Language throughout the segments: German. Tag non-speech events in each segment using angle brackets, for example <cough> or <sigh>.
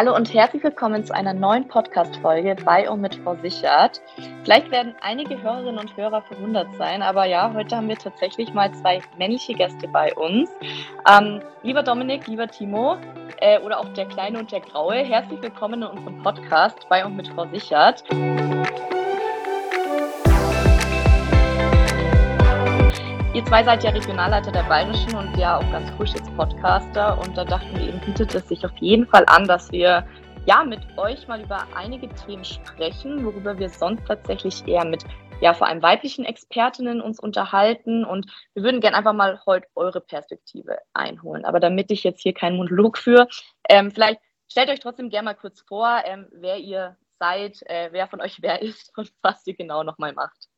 Hallo und herzlich willkommen zu einer neuen Podcast-Folge bei und mit Frau Sichert. Vielleicht werden einige Hörerinnen und Hörer verwundert sein, aber ja, heute haben wir tatsächlich mal zwei männliche Gäste bei uns. Ähm, lieber Dominik, lieber Timo äh, oder auch der Kleine und der Graue, herzlich willkommen in unserem Podcast bei und mit Frau Sichert. Ihr zwei seid ja Regionalleiter der Bayerischen und ja auch ganz frisch jetzt Podcaster. Und da dachten wir eben, bietet es sich auf jeden Fall an, dass wir ja mit euch mal über einige Themen sprechen, worüber wir sonst tatsächlich eher mit ja vor allem weiblichen Expertinnen uns unterhalten. Und wir würden gerne einfach mal heute eure Perspektive einholen. Aber damit ich jetzt hier keinen Monolog führe, ähm, vielleicht stellt euch trotzdem gerne mal kurz vor, ähm, wer ihr seid, äh, wer von euch wer ist und <laughs> was ihr genau nochmal macht.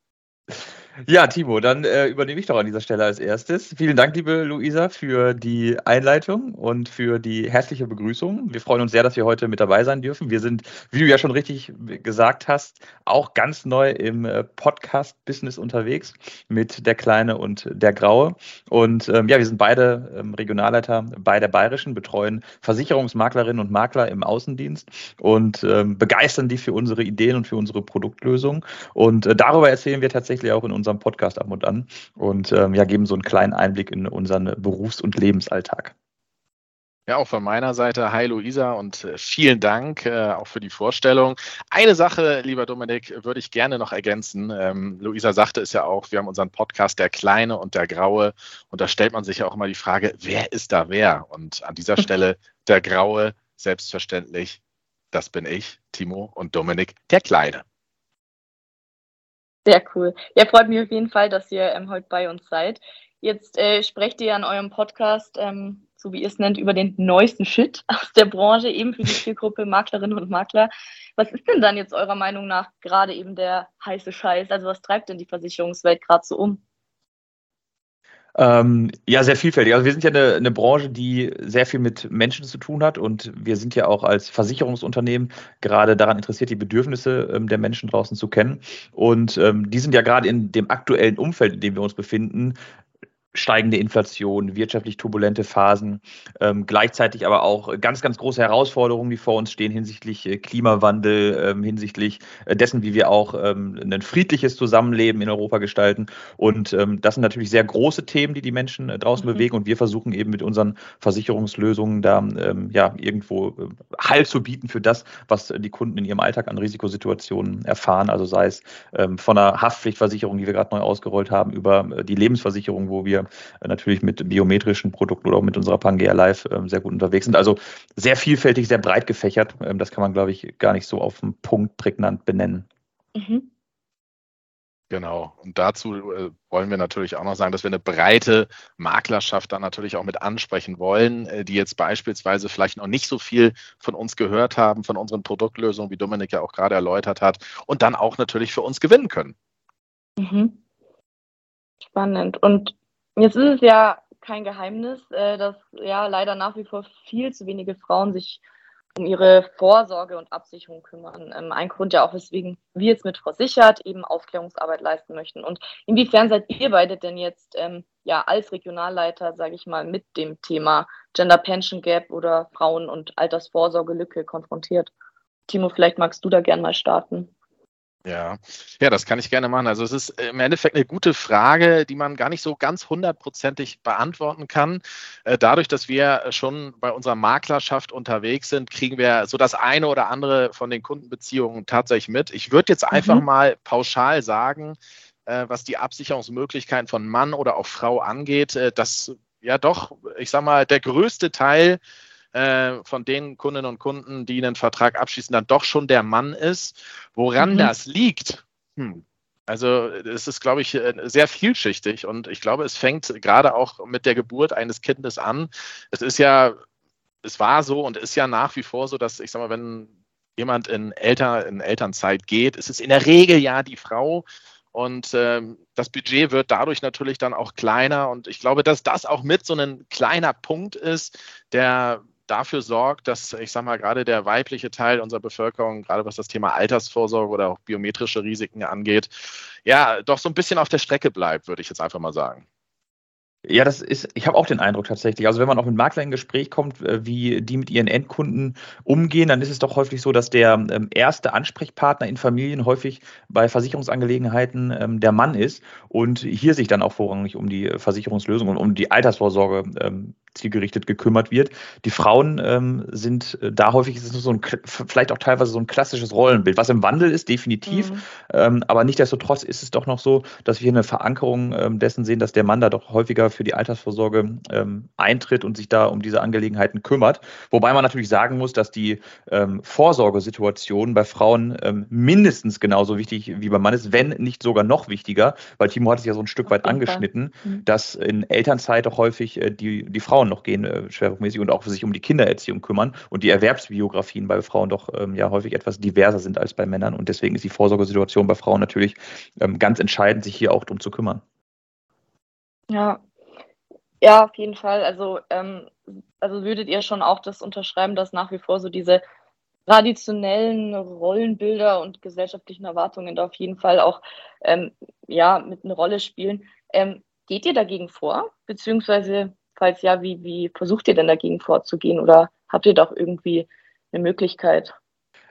Ja, Timo, dann äh, übernehme ich doch an dieser Stelle als erstes. Vielen Dank, liebe Luisa, für die Einleitung und für die herzliche Begrüßung. Wir freuen uns sehr, dass wir heute mit dabei sein dürfen. Wir sind, wie du ja schon richtig gesagt hast, auch ganz neu im äh, Podcast-Business unterwegs mit der Kleine und der Graue. Und ähm, ja, wir sind beide ähm, Regionalleiter bei der Bayerischen, betreuen Versicherungsmaklerinnen und Makler im Außendienst und ähm, begeistern die für unsere Ideen und für unsere Produktlösungen. Und äh, darüber erzählen wir tatsächlich auch in unserem Podcast ab und an und ähm, ja, geben so einen kleinen Einblick in unseren Berufs- und Lebensalltag. Ja, auch von meiner Seite, hi Luisa und äh, vielen Dank äh, auch für die Vorstellung. Eine Sache, lieber Dominik, würde ich gerne noch ergänzen. Ähm, Luisa sagte es ja auch, wir haben unseren Podcast Der Kleine und der Graue und da stellt man sich ja auch immer die Frage, wer ist da wer? Und an dieser <laughs> Stelle der Graue, selbstverständlich, das bin ich, Timo und Dominik, der Kleine. Sehr cool. Ja, freut mich auf jeden Fall, dass ihr ähm, heute bei uns seid. Jetzt äh, sprecht ihr an eurem Podcast, ähm, so wie ihr es nennt, über den neuesten Shit <laughs> aus der Branche, eben für die Zielgruppe Maklerinnen und Makler. Was ist denn dann jetzt eurer Meinung nach gerade eben der heiße Scheiß? Also was treibt denn die Versicherungswelt gerade so um? Ähm, ja, sehr vielfältig. Also wir sind ja eine, eine, Branche, die sehr viel mit Menschen zu tun hat und wir sind ja auch als Versicherungsunternehmen gerade daran interessiert, die Bedürfnisse ähm, der Menschen draußen zu kennen. Und ähm, die sind ja gerade in dem aktuellen Umfeld, in dem wir uns befinden, steigende Inflation, wirtschaftlich turbulente Phasen, ähm, gleichzeitig aber auch ganz, ganz große Herausforderungen, die vor uns stehen hinsichtlich äh, Klimawandel, ähm, hinsichtlich äh, dessen, wie wir auch ähm, ein friedliches Zusammenleben in Europa gestalten. Und ähm, das sind natürlich sehr große Themen, die die Menschen äh, draußen mhm. bewegen. Und wir versuchen eben mit unseren Versicherungslösungen da ähm, ja irgendwo Halt zu bieten für das, was die Kunden in ihrem Alltag an Risikosituationen erfahren. Also sei es ähm, von einer Haftpflichtversicherung, die wir gerade neu ausgerollt haben, über äh, die Lebensversicherung, wo wir äh, natürlich mit biometrischen Produkten oder auch mit unserer Pangea Live ähm, sehr gut unterwegs sind. Also sehr vielfältig, sehr breit gefächert. Ähm, das kann man, glaube ich, gar nicht so auf den Punkt prägnant benennen. Mhm. Genau. Und dazu äh, wollen wir natürlich auch noch sagen, dass wir eine breite Maklerschaft dann natürlich auch mit ansprechen wollen, äh, die jetzt beispielsweise vielleicht noch nicht so viel von uns gehört haben, von unseren Produktlösungen, wie Dominik ja auch gerade erläutert hat, und dann auch natürlich für uns gewinnen können. Mhm. Spannend. Und Jetzt ist es ja kein Geheimnis, äh, dass ja leider nach wie vor viel zu wenige Frauen sich um ihre Vorsorge und Absicherung kümmern. Ähm, ein Grund ja auch, weswegen wir jetzt mit Frau Sichert eben Aufklärungsarbeit leisten möchten. Und inwiefern seid ihr beide denn jetzt ähm, ja als Regionalleiter, sage ich mal, mit dem Thema Gender Pension Gap oder Frauen- und Altersvorsorgelücke konfrontiert? Timo, vielleicht magst du da gern mal starten. Ja, ja, das kann ich gerne machen. Also es ist im Endeffekt eine gute Frage, die man gar nicht so ganz hundertprozentig beantworten kann. Äh, dadurch, dass wir schon bei unserer Maklerschaft unterwegs sind, kriegen wir so das eine oder andere von den Kundenbeziehungen tatsächlich mit. Ich würde jetzt einfach mhm. mal pauschal sagen, äh, was die Absicherungsmöglichkeiten von Mann oder auch Frau angeht, äh, dass ja doch, ich sag mal, der größte Teil äh, von den Kundinnen und Kunden, die einen Vertrag abschließen, dann doch schon der Mann ist. Woran mhm. das liegt? Hm. Also es ist, glaube ich, äh, sehr vielschichtig und ich glaube, es fängt gerade auch mit der Geburt eines Kindes an. Es ist ja, es war so und ist ja nach wie vor so, dass ich sage mal, wenn jemand in, Eltern, in Elternzeit geht, ist es in der Regel ja die Frau, und ähm, das Budget wird dadurch natürlich dann auch kleiner. Und ich glaube, dass das auch mit so ein kleiner Punkt ist, der dafür sorgt, dass, ich sage mal, gerade der weibliche Teil unserer Bevölkerung, gerade was das Thema Altersvorsorge oder auch biometrische Risiken angeht, ja, doch so ein bisschen auf der Strecke bleibt, würde ich jetzt einfach mal sagen. Ja, das ist, ich habe auch den Eindruck tatsächlich. Also wenn man auch mit Maklern in Gespräch kommt, äh, wie die mit ihren Endkunden umgehen, dann ist es doch häufig so, dass der ähm, erste Ansprechpartner in Familien häufig bei Versicherungsangelegenheiten ähm, der Mann ist und hier sich dann auch vorrangig um die Versicherungslösung und um die Altersvorsorge ähm, zielgerichtet gekümmert wird. Die Frauen sind äh, da häufig ist es so ein, vielleicht auch teilweise so ein klassisches Rollenbild, was im Wandel ist, definitiv. Mhm. Aber nichtsdestotrotz ist es doch noch so, dass wir eine Verankerung dessen sehen, dass der Mann da doch häufiger für die Altersvorsorge ähm, eintritt und sich da um diese Angelegenheiten kümmert. Wobei man natürlich sagen muss, dass die ähm, Vorsorgesituation bei Frauen ähm, mindestens genauso wichtig wie beim Mann ist, wenn nicht sogar noch wichtiger, weil Timo hat es ja so ein Stück weit angeschnitten, mhm. dass in Elternzeit doch häufig äh, die, die Frauen noch gehen, äh, schwerpunktmäßig und auch sich um die Kindererziehung kümmern und die Erwerbsbiografien bei Frauen doch ähm, ja häufig etwas diverser sind als bei Männern und deswegen ist die Vorsorgesituation bei Frauen natürlich ähm, ganz entscheidend, sich hier auch darum zu kümmern. Ja, ja, auf jeden Fall. Also, ähm, also würdet ihr schon auch das unterschreiben, dass nach wie vor so diese traditionellen Rollenbilder und gesellschaftlichen Erwartungen da auf jeden Fall auch ähm, ja, mit eine Rolle spielen. Ähm, geht ihr dagegen vor? Beziehungsweise Falls ja, wie, wie versucht ihr denn dagegen vorzugehen oder habt ihr doch irgendwie eine Möglichkeit?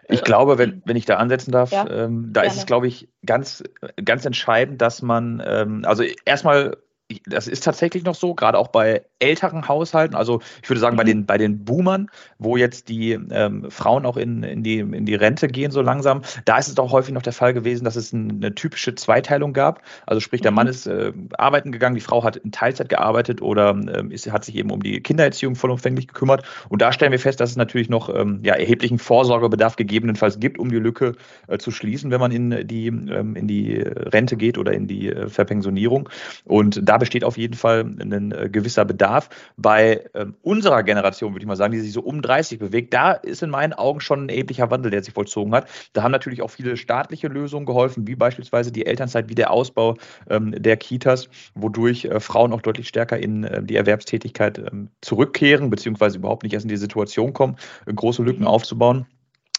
Ich glaube, wenn, wenn ich da ansetzen darf, ja, ähm, da gerne. ist es, glaube ich, ganz, ganz entscheidend, dass man, ähm, also erstmal das ist tatsächlich noch so, gerade auch bei älteren Haushalten, also ich würde sagen, mhm. bei, den, bei den Boomern, wo jetzt die ähm, Frauen auch in, in, die, in die Rente gehen so langsam, da ist es auch häufig noch der Fall gewesen, dass es eine typische Zweiteilung gab. Also sprich, der mhm. Mann ist äh, arbeiten gegangen, die Frau hat in Teilzeit gearbeitet oder ähm, ist, hat sich eben um die Kindererziehung vollumfänglich gekümmert. Und da stellen wir fest, dass es natürlich noch ähm, ja, erheblichen Vorsorgebedarf gegebenenfalls gibt, um die Lücke äh, zu schließen, wenn man in die, ähm, in die Rente geht oder in die äh, Verpensionierung. Und da besteht auf jeden Fall ein äh, gewisser Bedarf. Bei ähm, unserer Generation, würde ich mal sagen, die sich so um 30 bewegt, da ist in meinen Augen schon ein erheblicher Wandel, der sich vollzogen hat. Da haben natürlich auch viele staatliche Lösungen geholfen, wie beispielsweise die Elternzeit, wie der Ausbau ähm, der Kitas, wodurch äh, Frauen auch deutlich stärker in äh, die Erwerbstätigkeit ähm, zurückkehren, beziehungsweise überhaupt nicht erst in die Situation kommen, äh, große Lücken mhm. aufzubauen.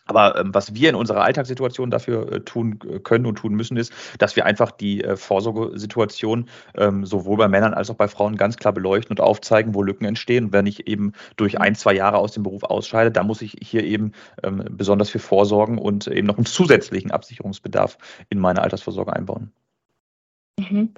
Aber ähm, was wir in unserer Alltagssituation dafür äh, tun äh, können und tun müssen, ist, dass wir einfach die äh, Vorsorgesituation ähm, sowohl bei Männern als auch bei Frauen ganz klar beleuchten und aufzeigen, wo Lücken entstehen. Und wenn ich eben durch ein, zwei Jahre aus dem Beruf ausscheide, dann muss ich hier eben ähm, besonders für vorsorgen und eben noch einen zusätzlichen Absicherungsbedarf in meine Altersvorsorge einbauen. Mhm.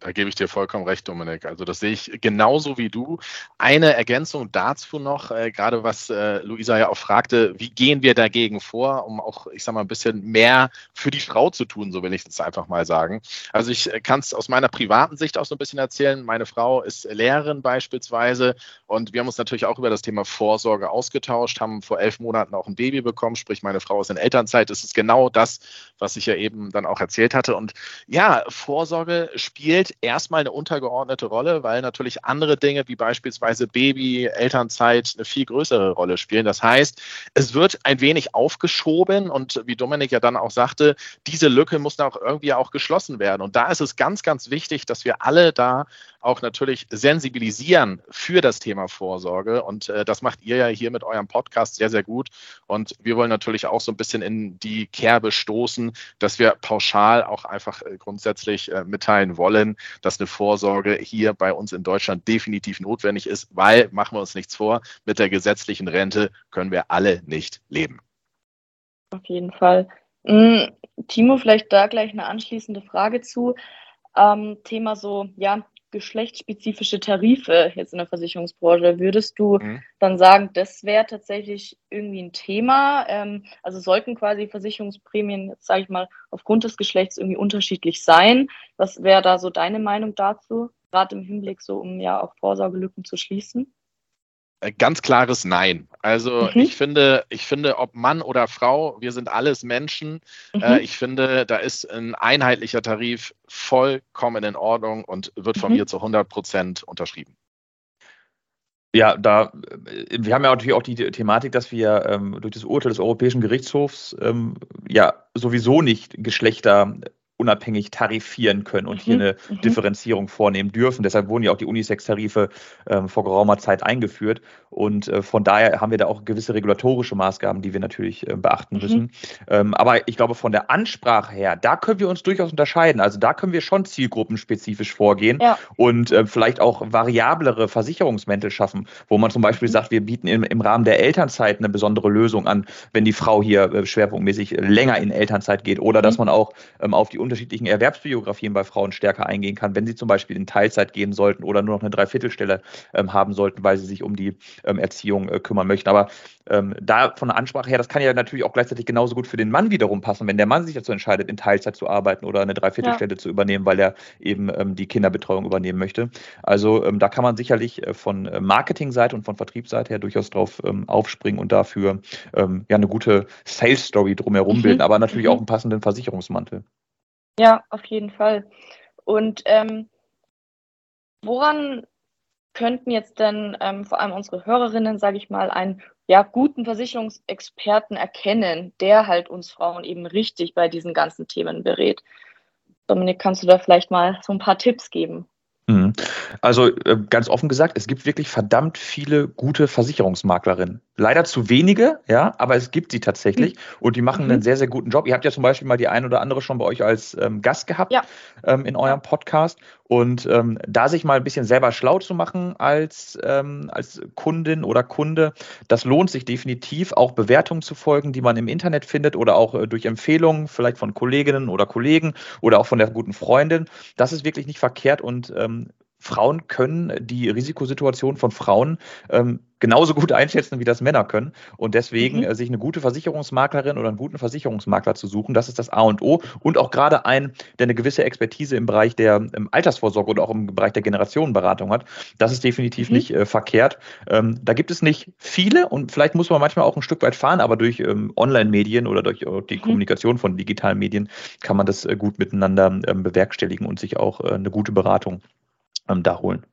Da gebe ich dir vollkommen recht, Dominik. Also das sehe ich genauso wie du. Eine Ergänzung dazu noch, äh, gerade was äh, Luisa ja auch fragte, wie gehen wir dagegen vor, um auch, ich sage mal, ein bisschen mehr für die Frau zu tun, so will ich es einfach mal sagen. Also ich äh, kann es aus meiner privaten Sicht auch so ein bisschen erzählen. Meine Frau ist Lehrerin beispielsweise und wir haben uns natürlich auch über das Thema Vorsorge ausgetauscht, haben vor elf Monaten auch ein Baby bekommen, sprich meine Frau ist in Elternzeit. Das ist genau das, was ich ja eben dann auch erzählt hatte. Und ja, Vorsorge spielt erstmal eine untergeordnete Rolle, weil natürlich andere Dinge wie beispielsweise Baby, Elternzeit eine viel größere Rolle spielen. Das heißt, es wird ein wenig aufgeschoben und wie Dominik ja dann auch sagte, diese Lücke muss auch irgendwie auch geschlossen werden. Und da ist es ganz, ganz wichtig, dass wir alle da auch natürlich sensibilisieren für das Thema Vorsorge. Und äh, das macht ihr ja hier mit eurem Podcast sehr, sehr gut. Und wir wollen natürlich auch so ein bisschen in die Kerbe stoßen, dass wir pauschal auch einfach äh, grundsätzlich äh, mitteilen wollen, dass eine Vorsorge hier bei uns in Deutschland definitiv notwendig ist, weil, machen wir uns nichts vor, mit der gesetzlichen Rente können wir alle nicht leben. Auf jeden Fall. Hm, Timo, vielleicht da gleich eine anschließende Frage zu. Ähm, Thema so, ja, geschlechtsspezifische Tarife jetzt in der Versicherungsbranche. Würdest du mhm. dann sagen, das wäre tatsächlich irgendwie ein Thema? Ähm, also sollten quasi Versicherungsprämien, jetzt sage ich mal, aufgrund des Geschlechts irgendwie unterschiedlich sein? Was wäre da so deine Meinung dazu, gerade im Hinblick so, um ja auch Vorsorgelücken zu schließen? Äh, ganz klares Nein. Also mhm. ich finde, ich finde, ob Mann oder Frau, wir sind alles Menschen. Mhm. Äh, ich finde, da ist ein einheitlicher Tarif vollkommen in Ordnung und wird von mhm. mir zu 100 Prozent unterschrieben. Ja, da, äh, wir haben ja natürlich auch die Thematik, dass wir ähm, durch das Urteil des Europäischen Gerichtshofs ähm, ja sowieso nicht Geschlechter unabhängig tarifieren können und hier mhm. eine mhm. Differenzierung vornehmen dürfen. Deshalb wurden ja auch die Unisex-Tarife ähm, vor geraumer Zeit eingeführt. Und äh, von daher haben wir da auch gewisse regulatorische Maßgaben, die wir natürlich äh, beachten mhm. müssen. Ähm, aber ich glaube, von der Ansprache her, da können wir uns durchaus unterscheiden. Also da können wir schon zielgruppenspezifisch vorgehen ja. und äh, vielleicht auch variablere Versicherungsmäntel schaffen, wo man zum Beispiel mhm. sagt, wir bieten im, im Rahmen der Elternzeit eine besondere Lösung an, wenn die Frau hier äh, schwerpunktmäßig länger in Elternzeit geht oder dass mhm. man auch ähm, auf die unterschiedlichen Erwerbsbiografien bei Frauen stärker eingehen kann, wenn sie zum Beispiel in Teilzeit gehen sollten oder nur noch eine Dreiviertelstelle ähm, haben sollten, weil sie sich um die ähm, Erziehung äh, kümmern möchten. Aber ähm, da von der Ansprache her, das kann ja natürlich auch gleichzeitig genauso gut für den Mann wiederum passen, wenn der Mann sich dazu entscheidet, in Teilzeit zu arbeiten oder eine Dreiviertelstelle ja. zu übernehmen, weil er eben ähm, die Kinderbetreuung übernehmen möchte. Also ähm, da kann man sicherlich äh, von äh, Marketingseite und von Vertriebsseite her durchaus drauf ähm, aufspringen und dafür ja eine gute Sales-Story drumherum mhm. bilden, aber natürlich mhm. auch einen passenden Versicherungsmantel. Ja, auf jeden Fall. Und ähm, woran könnten jetzt denn ähm, vor allem unsere Hörerinnen, sage ich mal, einen ja, guten Versicherungsexperten erkennen, der halt uns Frauen eben richtig bei diesen ganzen Themen berät? Dominik, kannst du da vielleicht mal so ein paar Tipps geben? Mhm. Also äh, ganz offen gesagt, es gibt wirklich verdammt viele gute Versicherungsmaklerinnen. Leider zu wenige, ja, aber es gibt sie tatsächlich mhm. und die machen mhm. einen sehr, sehr guten Job. Ihr habt ja zum Beispiel mal die ein oder andere schon bei euch als ähm, Gast gehabt ja. ähm, in eurem Podcast. Und ähm, da sich mal ein bisschen selber schlau zu machen als, ähm, als Kundin oder Kunde, das lohnt sich definitiv, auch Bewertungen zu folgen, die man im Internet findet oder auch äh, durch Empfehlungen, vielleicht von Kolleginnen oder Kollegen oder auch von der guten Freundin. Das ist wirklich nicht verkehrt und ähm, Frauen können die Risikosituation von Frauen ähm, genauso gut einschätzen, wie das Männer können. Und deswegen mhm. äh, sich eine gute Versicherungsmaklerin oder einen guten Versicherungsmakler zu suchen, das ist das A und O. Und auch gerade ein, der eine gewisse Expertise im Bereich der ähm, Altersvorsorge oder auch im Bereich der Generationenberatung hat, das ist definitiv mhm. nicht äh, verkehrt. Ähm, da gibt es nicht viele und vielleicht muss man manchmal auch ein Stück weit fahren, aber durch ähm, Online-Medien oder durch äh, die mhm. Kommunikation von digitalen Medien kann man das äh, gut miteinander ähm, bewerkstelligen und sich auch äh, eine gute Beratung ähm, da holen.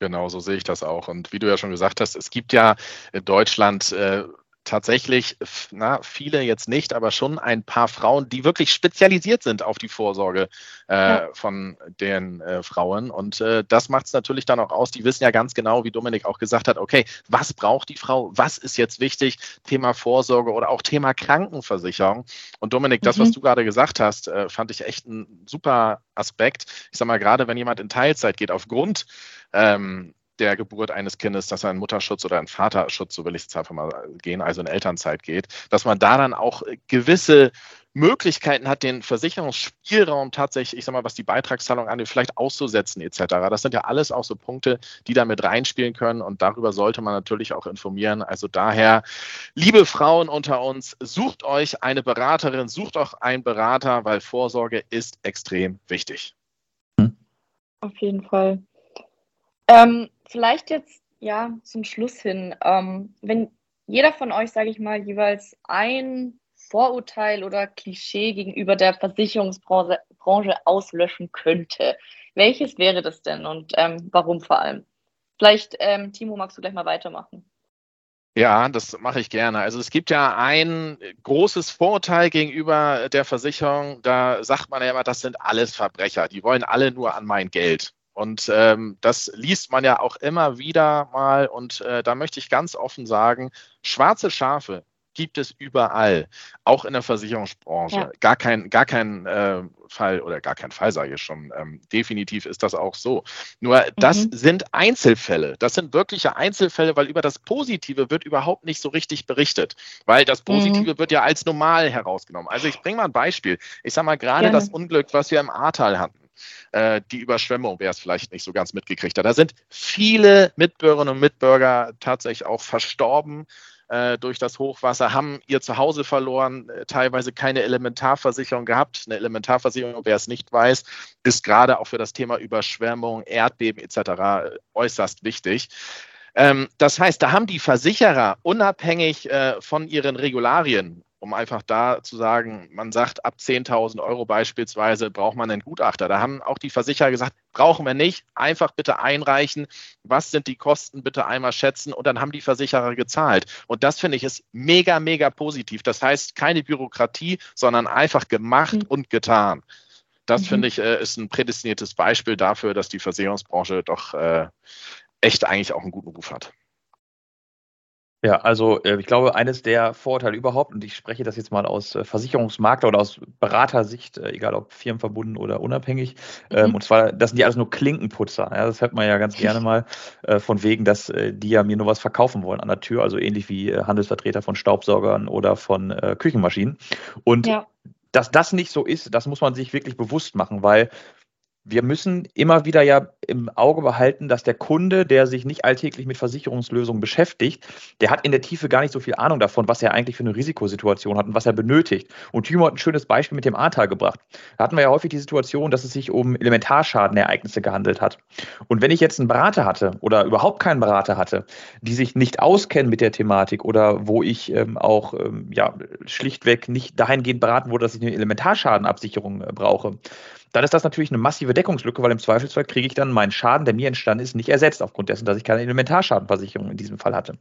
Genau, so sehe ich das auch. Und wie du ja schon gesagt hast, es gibt ja in Deutschland äh, tatsächlich, na, viele jetzt nicht, aber schon ein paar Frauen, die wirklich spezialisiert sind auf die Vorsorge äh, ja. von den äh, Frauen. Und äh, das macht es natürlich dann auch aus. Die wissen ja ganz genau, wie Dominik auch gesagt hat, okay, was braucht die Frau? Was ist jetzt wichtig? Thema Vorsorge oder auch Thema Krankenversicherung. Und Dominik, das, mhm. was du gerade gesagt hast, äh, fand ich echt ein super Aspekt. Ich sag mal, gerade wenn jemand in Teilzeit geht, aufgrund ähm, der Geburt eines Kindes, dass er in Mutterschutz oder in Vaterschutz, so will ich es einfach mal gehen, also in Elternzeit geht, dass man da dann auch gewisse Möglichkeiten hat, den Versicherungsspielraum tatsächlich, ich sag mal, was die Beitragszahlung angeht, vielleicht auszusetzen etc. Das sind ja alles auch so Punkte, die da mit reinspielen können und darüber sollte man natürlich auch informieren. Also daher, liebe Frauen unter uns, sucht euch eine Beraterin, sucht auch einen Berater, weil Vorsorge ist extrem wichtig. Auf jeden Fall. Ähm, vielleicht jetzt ja zum Schluss hin, ähm, wenn jeder von euch, sage ich mal, jeweils ein Vorurteil oder Klischee gegenüber der Versicherungsbranche Branche auslöschen könnte, welches wäre das denn und ähm, warum vor allem? Vielleicht, ähm, Timo, magst du gleich mal weitermachen? Ja, das mache ich gerne. Also es gibt ja ein großes Vorurteil gegenüber der Versicherung. Da sagt man ja immer, das sind alles Verbrecher. Die wollen alle nur an mein Geld. Und ähm, das liest man ja auch immer wieder mal. Und äh, da möchte ich ganz offen sagen, schwarze Schafe gibt es überall, auch in der Versicherungsbranche. Ja. Gar kein, gar kein äh, Fall oder gar kein Fall, sage ich schon. Ähm, definitiv ist das auch so. Nur das mhm. sind Einzelfälle. Das sind wirkliche Einzelfälle, weil über das Positive wird überhaupt nicht so richtig berichtet. Weil das Positive mhm. wird ja als normal herausgenommen. Also ich bringe mal ein Beispiel. Ich sage mal gerade das Unglück, was wir im Ahrtal hatten äh, die Überschwemmung, wer es vielleicht nicht so ganz mitgekriegt hat. Da sind viele Mitbürgerinnen und Mitbürger tatsächlich auch verstorben äh, durch das Hochwasser, haben ihr Zuhause verloren, äh, teilweise keine Elementarversicherung gehabt. Eine Elementarversicherung, wer es nicht weiß, ist gerade auch für das Thema Überschwemmung, Erdbeben etc. äußerst wichtig. Ähm, das heißt, da haben die Versicherer unabhängig äh, von ihren Regularien um einfach da zu sagen, man sagt, ab 10.000 Euro beispielsweise braucht man einen Gutachter. Da haben auch die Versicherer gesagt, brauchen wir nicht, einfach bitte einreichen, was sind die Kosten, bitte einmal schätzen und dann haben die Versicherer gezahlt. Und das finde ich ist mega, mega positiv. Das heißt, keine Bürokratie, sondern einfach gemacht mhm. und getan. Das mhm. finde ich äh, ist ein prädestiniertes Beispiel dafür, dass die Versicherungsbranche doch äh, echt eigentlich auch einen guten Ruf hat. Ja, also äh, ich glaube, eines der Vorurteile überhaupt, und ich spreche das jetzt mal aus äh, Versicherungsmakler oder aus Beratersicht, äh, egal ob firmenverbunden oder unabhängig, ähm, mhm. und zwar, das sind die alles nur Klinkenputzer. Ja, das hört man ja ganz gerne <laughs> mal von wegen, dass die ja mir nur was verkaufen wollen an der Tür, also ähnlich wie Handelsvertreter von Staubsaugern oder von Küchenmaschinen. Und ja. dass das nicht so ist, das muss man sich wirklich bewusst machen, weil wir müssen immer wieder ja im Auge behalten, dass der Kunde, der sich nicht alltäglich mit Versicherungslösungen beschäftigt, der hat in der Tiefe gar nicht so viel Ahnung davon, was er eigentlich für eine Risikosituation hat und was er benötigt. Und Timo hat ein schönes Beispiel mit dem Ahrtal gebracht. Da hatten wir ja häufig die Situation, dass es sich um Elementarschadenereignisse gehandelt hat. Und wenn ich jetzt einen Berater hatte oder überhaupt keinen Berater hatte, die sich nicht auskennen mit der Thematik oder wo ich ähm, auch ähm, ja, schlichtweg nicht dahingehend beraten wurde, dass ich eine Elementarschadenabsicherung äh, brauche, dann ist das natürlich eine massive Deckungslücke, weil im Zweifelsfall kriege ich dann meinen Schaden, der mir entstanden ist, nicht ersetzt, aufgrund dessen, dass ich keine Elementarschadenversicherung in diesem Fall hatte.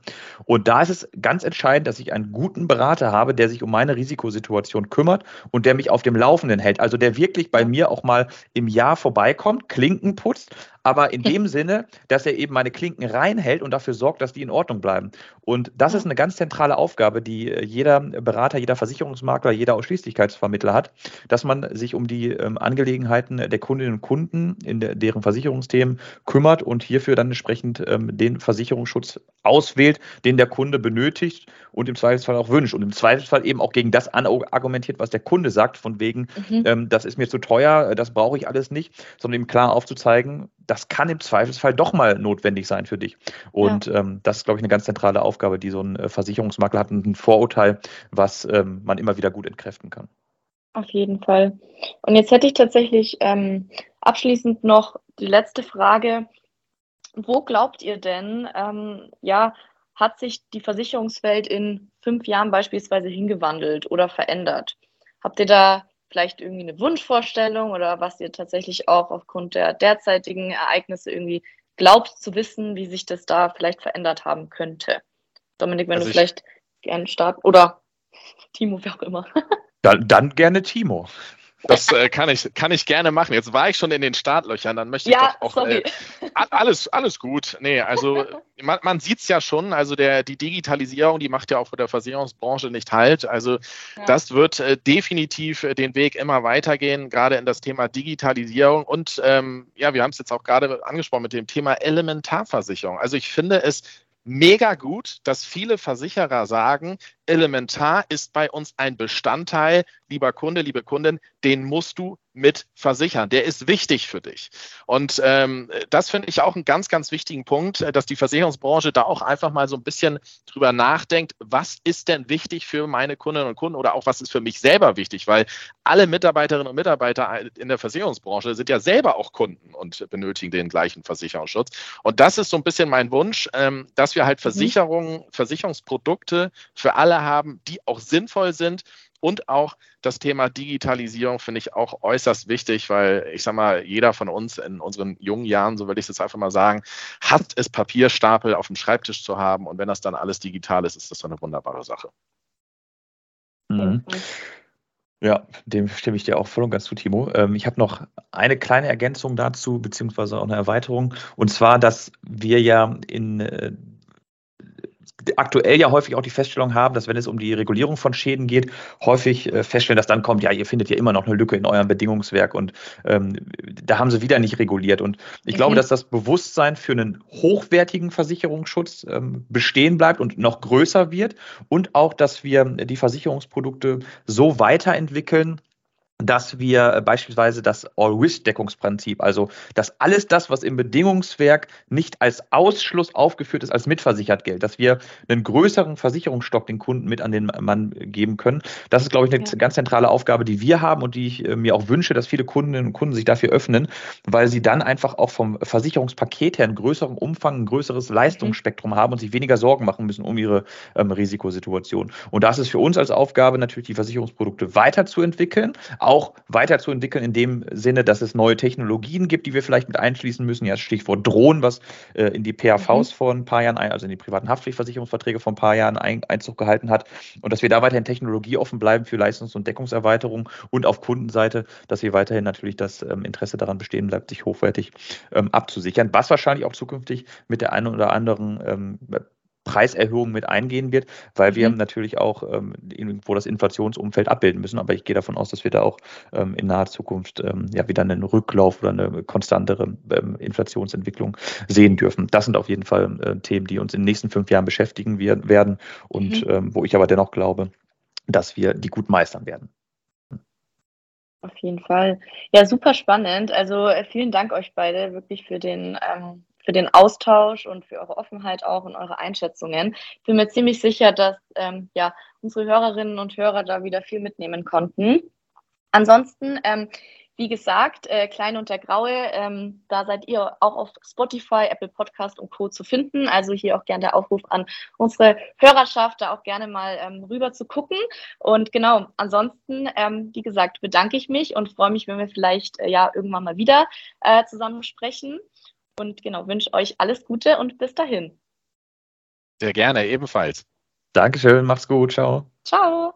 Und da ist es ganz entscheidend, dass ich einen guten Berater habe, der sich um meine Risikosituation kümmert und der mich auf dem Laufenden hält. Also der wirklich bei mir auch mal im Jahr vorbeikommt, Klinken putzt, aber in <laughs> dem Sinne, dass er eben meine Klinken reinhält und dafür sorgt, dass die in Ordnung bleiben. Und das ist eine ganz zentrale Aufgabe, die jeder Berater, jeder Versicherungsmakler, jeder Ausschließlichkeitsvermittler hat, dass man sich um die ähm, Angelegenheiten der Kundinnen und Kunden in der, deren Versicherungsthemen kümmert und hierfür dann entsprechend ähm, den Versicherungsschutz auswählt, den der Kunde benötigt und im Zweifelsfall auch wünscht. Und im Zweifelsfall eben auch gegen das argumentiert, was der Kunde sagt, von wegen, mhm. ähm, das ist mir zu teuer, das brauche ich alles nicht, sondern ihm klar aufzuzeigen, das kann im Zweifelsfall doch mal notwendig sein für dich. Und ja. ähm, das ist, glaube ich, eine ganz zentrale Aufgabe, die so ein äh, Versicherungsmakler hat, ein Vorurteil, was ähm, man immer wieder gut entkräften kann. Auf jeden Fall. Und jetzt hätte ich tatsächlich ähm, abschließend noch die letzte Frage. Wo glaubt ihr denn, ähm, ja, hat sich die Versicherungswelt in fünf Jahren beispielsweise hingewandelt oder verändert? Habt ihr da vielleicht irgendwie eine Wunschvorstellung oder was ihr tatsächlich auch aufgrund der derzeitigen Ereignisse irgendwie glaubt zu wissen, wie sich das da vielleicht verändert haben könnte? Dominik, wenn also du vielleicht gerne starten oder <laughs> Timo, wer auch immer. Dann, dann gerne Timo. Das äh, kann, ich, kann ich gerne machen. Jetzt war ich schon in den Startlöchern, dann möchte ich ja, doch auch äh, alles, alles gut. Nee, also man, man sieht es ja schon, also der, die Digitalisierung, die macht ja auch für der Versicherungsbranche nicht halt. Also ja. das wird äh, definitiv äh, den Weg immer weitergehen, gerade in das Thema Digitalisierung. Und ähm, ja, wir haben es jetzt auch gerade angesprochen mit dem Thema Elementarversicherung. Also ich finde es mega gut, dass viele Versicherer sagen, elementar ist bei uns ein Bestandteil, lieber Kunde, liebe Kundin, den musst du mit versichern. Der ist wichtig für dich. Und ähm, das finde ich auch einen ganz, ganz wichtigen Punkt, dass die Versicherungsbranche da auch einfach mal so ein bisschen drüber nachdenkt, was ist denn wichtig für meine Kundinnen und Kunden oder auch was ist für mich selber wichtig, weil alle Mitarbeiterinnen und Mitarbeiter in der Versicherungsbranche sind ja selber auch Kunden und benötigen den gleichen Versicherungsschutz. Und das ist so ein bisschen mein Wunsch, ähm, dass wir halt mhm. Versicherungen, Versicherungsprodukte für alle haben, die auch sinnvoll sind. Und auch das Thema Digitalisierung finde ich auch äußerst wichtig, weil ich sage mal, jeder von uns in unseren jungen Jahren, so würde ich es jetzt einfach mal sagen, hat es Papierstapel auf dem Schreibtisch zu haben. Und wenn das dann alles digital ist, ist das so eine wunderbare Sache. Mhm. Ja, dem stimme ich dir auch voll und ganz zu, Timo. Ähm, ich habe noch eine kleine Ergänzung dazu, beziehungsweise auch eine Erweiterung. Und zwar, dass wir ja in äh, aktuell ja häufig auch die Feststellung haben, dass wenn es um die Regulierung von Schäden geht, häufig äh, feststellen, dass dann kommt, ja, ihr findet ja immer noch eine Lücke in eurem Bedingungswerk und ähm, da haben sie wieder nicht reguliert. Und ich mhm. glaube, dass das Bewusstsein für einen hochwertigen Versicherungsschutz ähm, bestehen bleibt und noch größer wird und auch, dass wir die Versicherungsprodukte so weiterentwickeln, dass wir äh, beispielsweise das All-Risk-Deckungsprinzip, also dass alles das, was im Bedingungswerk nicht als Ausschluss aufgeführt ist, als mitversichert gilt, dass wir einen größeren Versicherungsstock den Kunden mit an den Mann geben können. Das ist, glaube ich, eine ja. ganz zentrale Aufgabe, die wir haben und die ich äh, mir auch wünsche, dass viele Kundinnen und Kunden sich dafür öffnen, weil sie dann einfach auch vom Versicherungspaket her einen größeren Umfang, ein größeres Leistungsspektrum mhm. haben und sich weniger Sorgen machen müssen um ihre ähm, Risikosituation. Und das ist für uns als Aufgabe natürlich, die Versicherungsprodukte weiterzuentwickeln, auch weiterzuentwickeln in dem Sinne, dass es neue Technologien gibt, die wir vielleicht mit einschließen müssen. Ja, Stichwort Drohnen, was äh, in die PAVs mhm. vor ein paar Jahren, also in die privaten Haftpflichtversicherungsverträge vor ein paar Jahren ein, Einzug gehalten hat. Und dass wir da weiterhin technologieoffen bleiben für Leistungs- und Deckungserweiterung und auf Kundenseite, dass wir weiterhin natürlich das ähm, Interesse daran bestehen bleibt, sich hochwertig ähm, abzusichern, was wahrscheinlich auch zukünftig mit der einen oder anderen ähm, Preiserhöhung mit eingehen wird, weil wir mhm. natürlich auch ähm, irgendwo das Inflationsumfeld abbilden müssen. Aber ich gehe davon aus, dass wir da auch ähm, in naher Zukunft ähm, ja wieder einen Rücklauf oder eine konstantere ähm, Inflationsentwicklung sehen dürfen. Das sind auf jeden Fall äh, Themen, die uns in den nächsten fünf Jahren beschäftigen wir werden und mhm. Ähm, wo ich aber dennoch glaube, dass wir die gut meistern werden. Auf jeden Fall. Ja, super spannend. Also äh, vielen Dank euch beide wirklich für den ähm, für den Austausch und für eure Offenheit auch und eure Einschätzungen. Ich bin mir ziemlich sicher, dass ähm, ja, unsere Hörerinnen und Hörer da wieder viel mitnehmen konnten. Ansonsten, ähm, wie gesagt, äh, Klein und der Graue, ähm, da seid ihr auch auf Spotify, Apple Podcast und Co. zu finden. Also hier auch gerne der Aufruf an unsere Hörerschaft, da auch gerne mal ähm, rüber zu gucken. Und genau, ansonsten, ähm, wie gesagt, bedanke ich mich und freue mich, wenn wir vielleicht äh, ja irgendwann mal wieder äh, zusammen sprechen. Und genau, wünsche euch alles Gute und bis dahin. Sehr gerne, ebenfalls. Dankeschön, macht's gut, ciao. Ciao.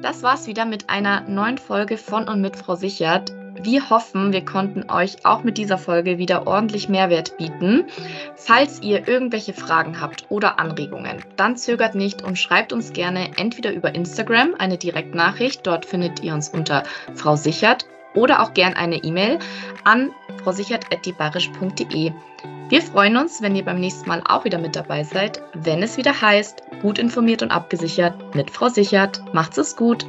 Das war's wieder mit einer neuen Folge von und mit Frau Sichert. Wir hoffen, wir konnten euch auch mit dieser Folge wieder ordentlich Mehrwert bieten. Falls ihr irgendwelche Fragen habt oder Anregungen, dann zögert nicht und schreibt uns gerne entweder über Instagram eine Direktnachricht, dort findet ihr uns unter Frau Sichert oder auch gern eine E-Mail an frausichert.diebarisch.de. Wir freuen uns, wenn ihr beim nächsten Mal auch wieder mit dabei seid, wenn es wieder heißt, gut informiert und abgesichert mit Frau Sichert. Macht's es gut!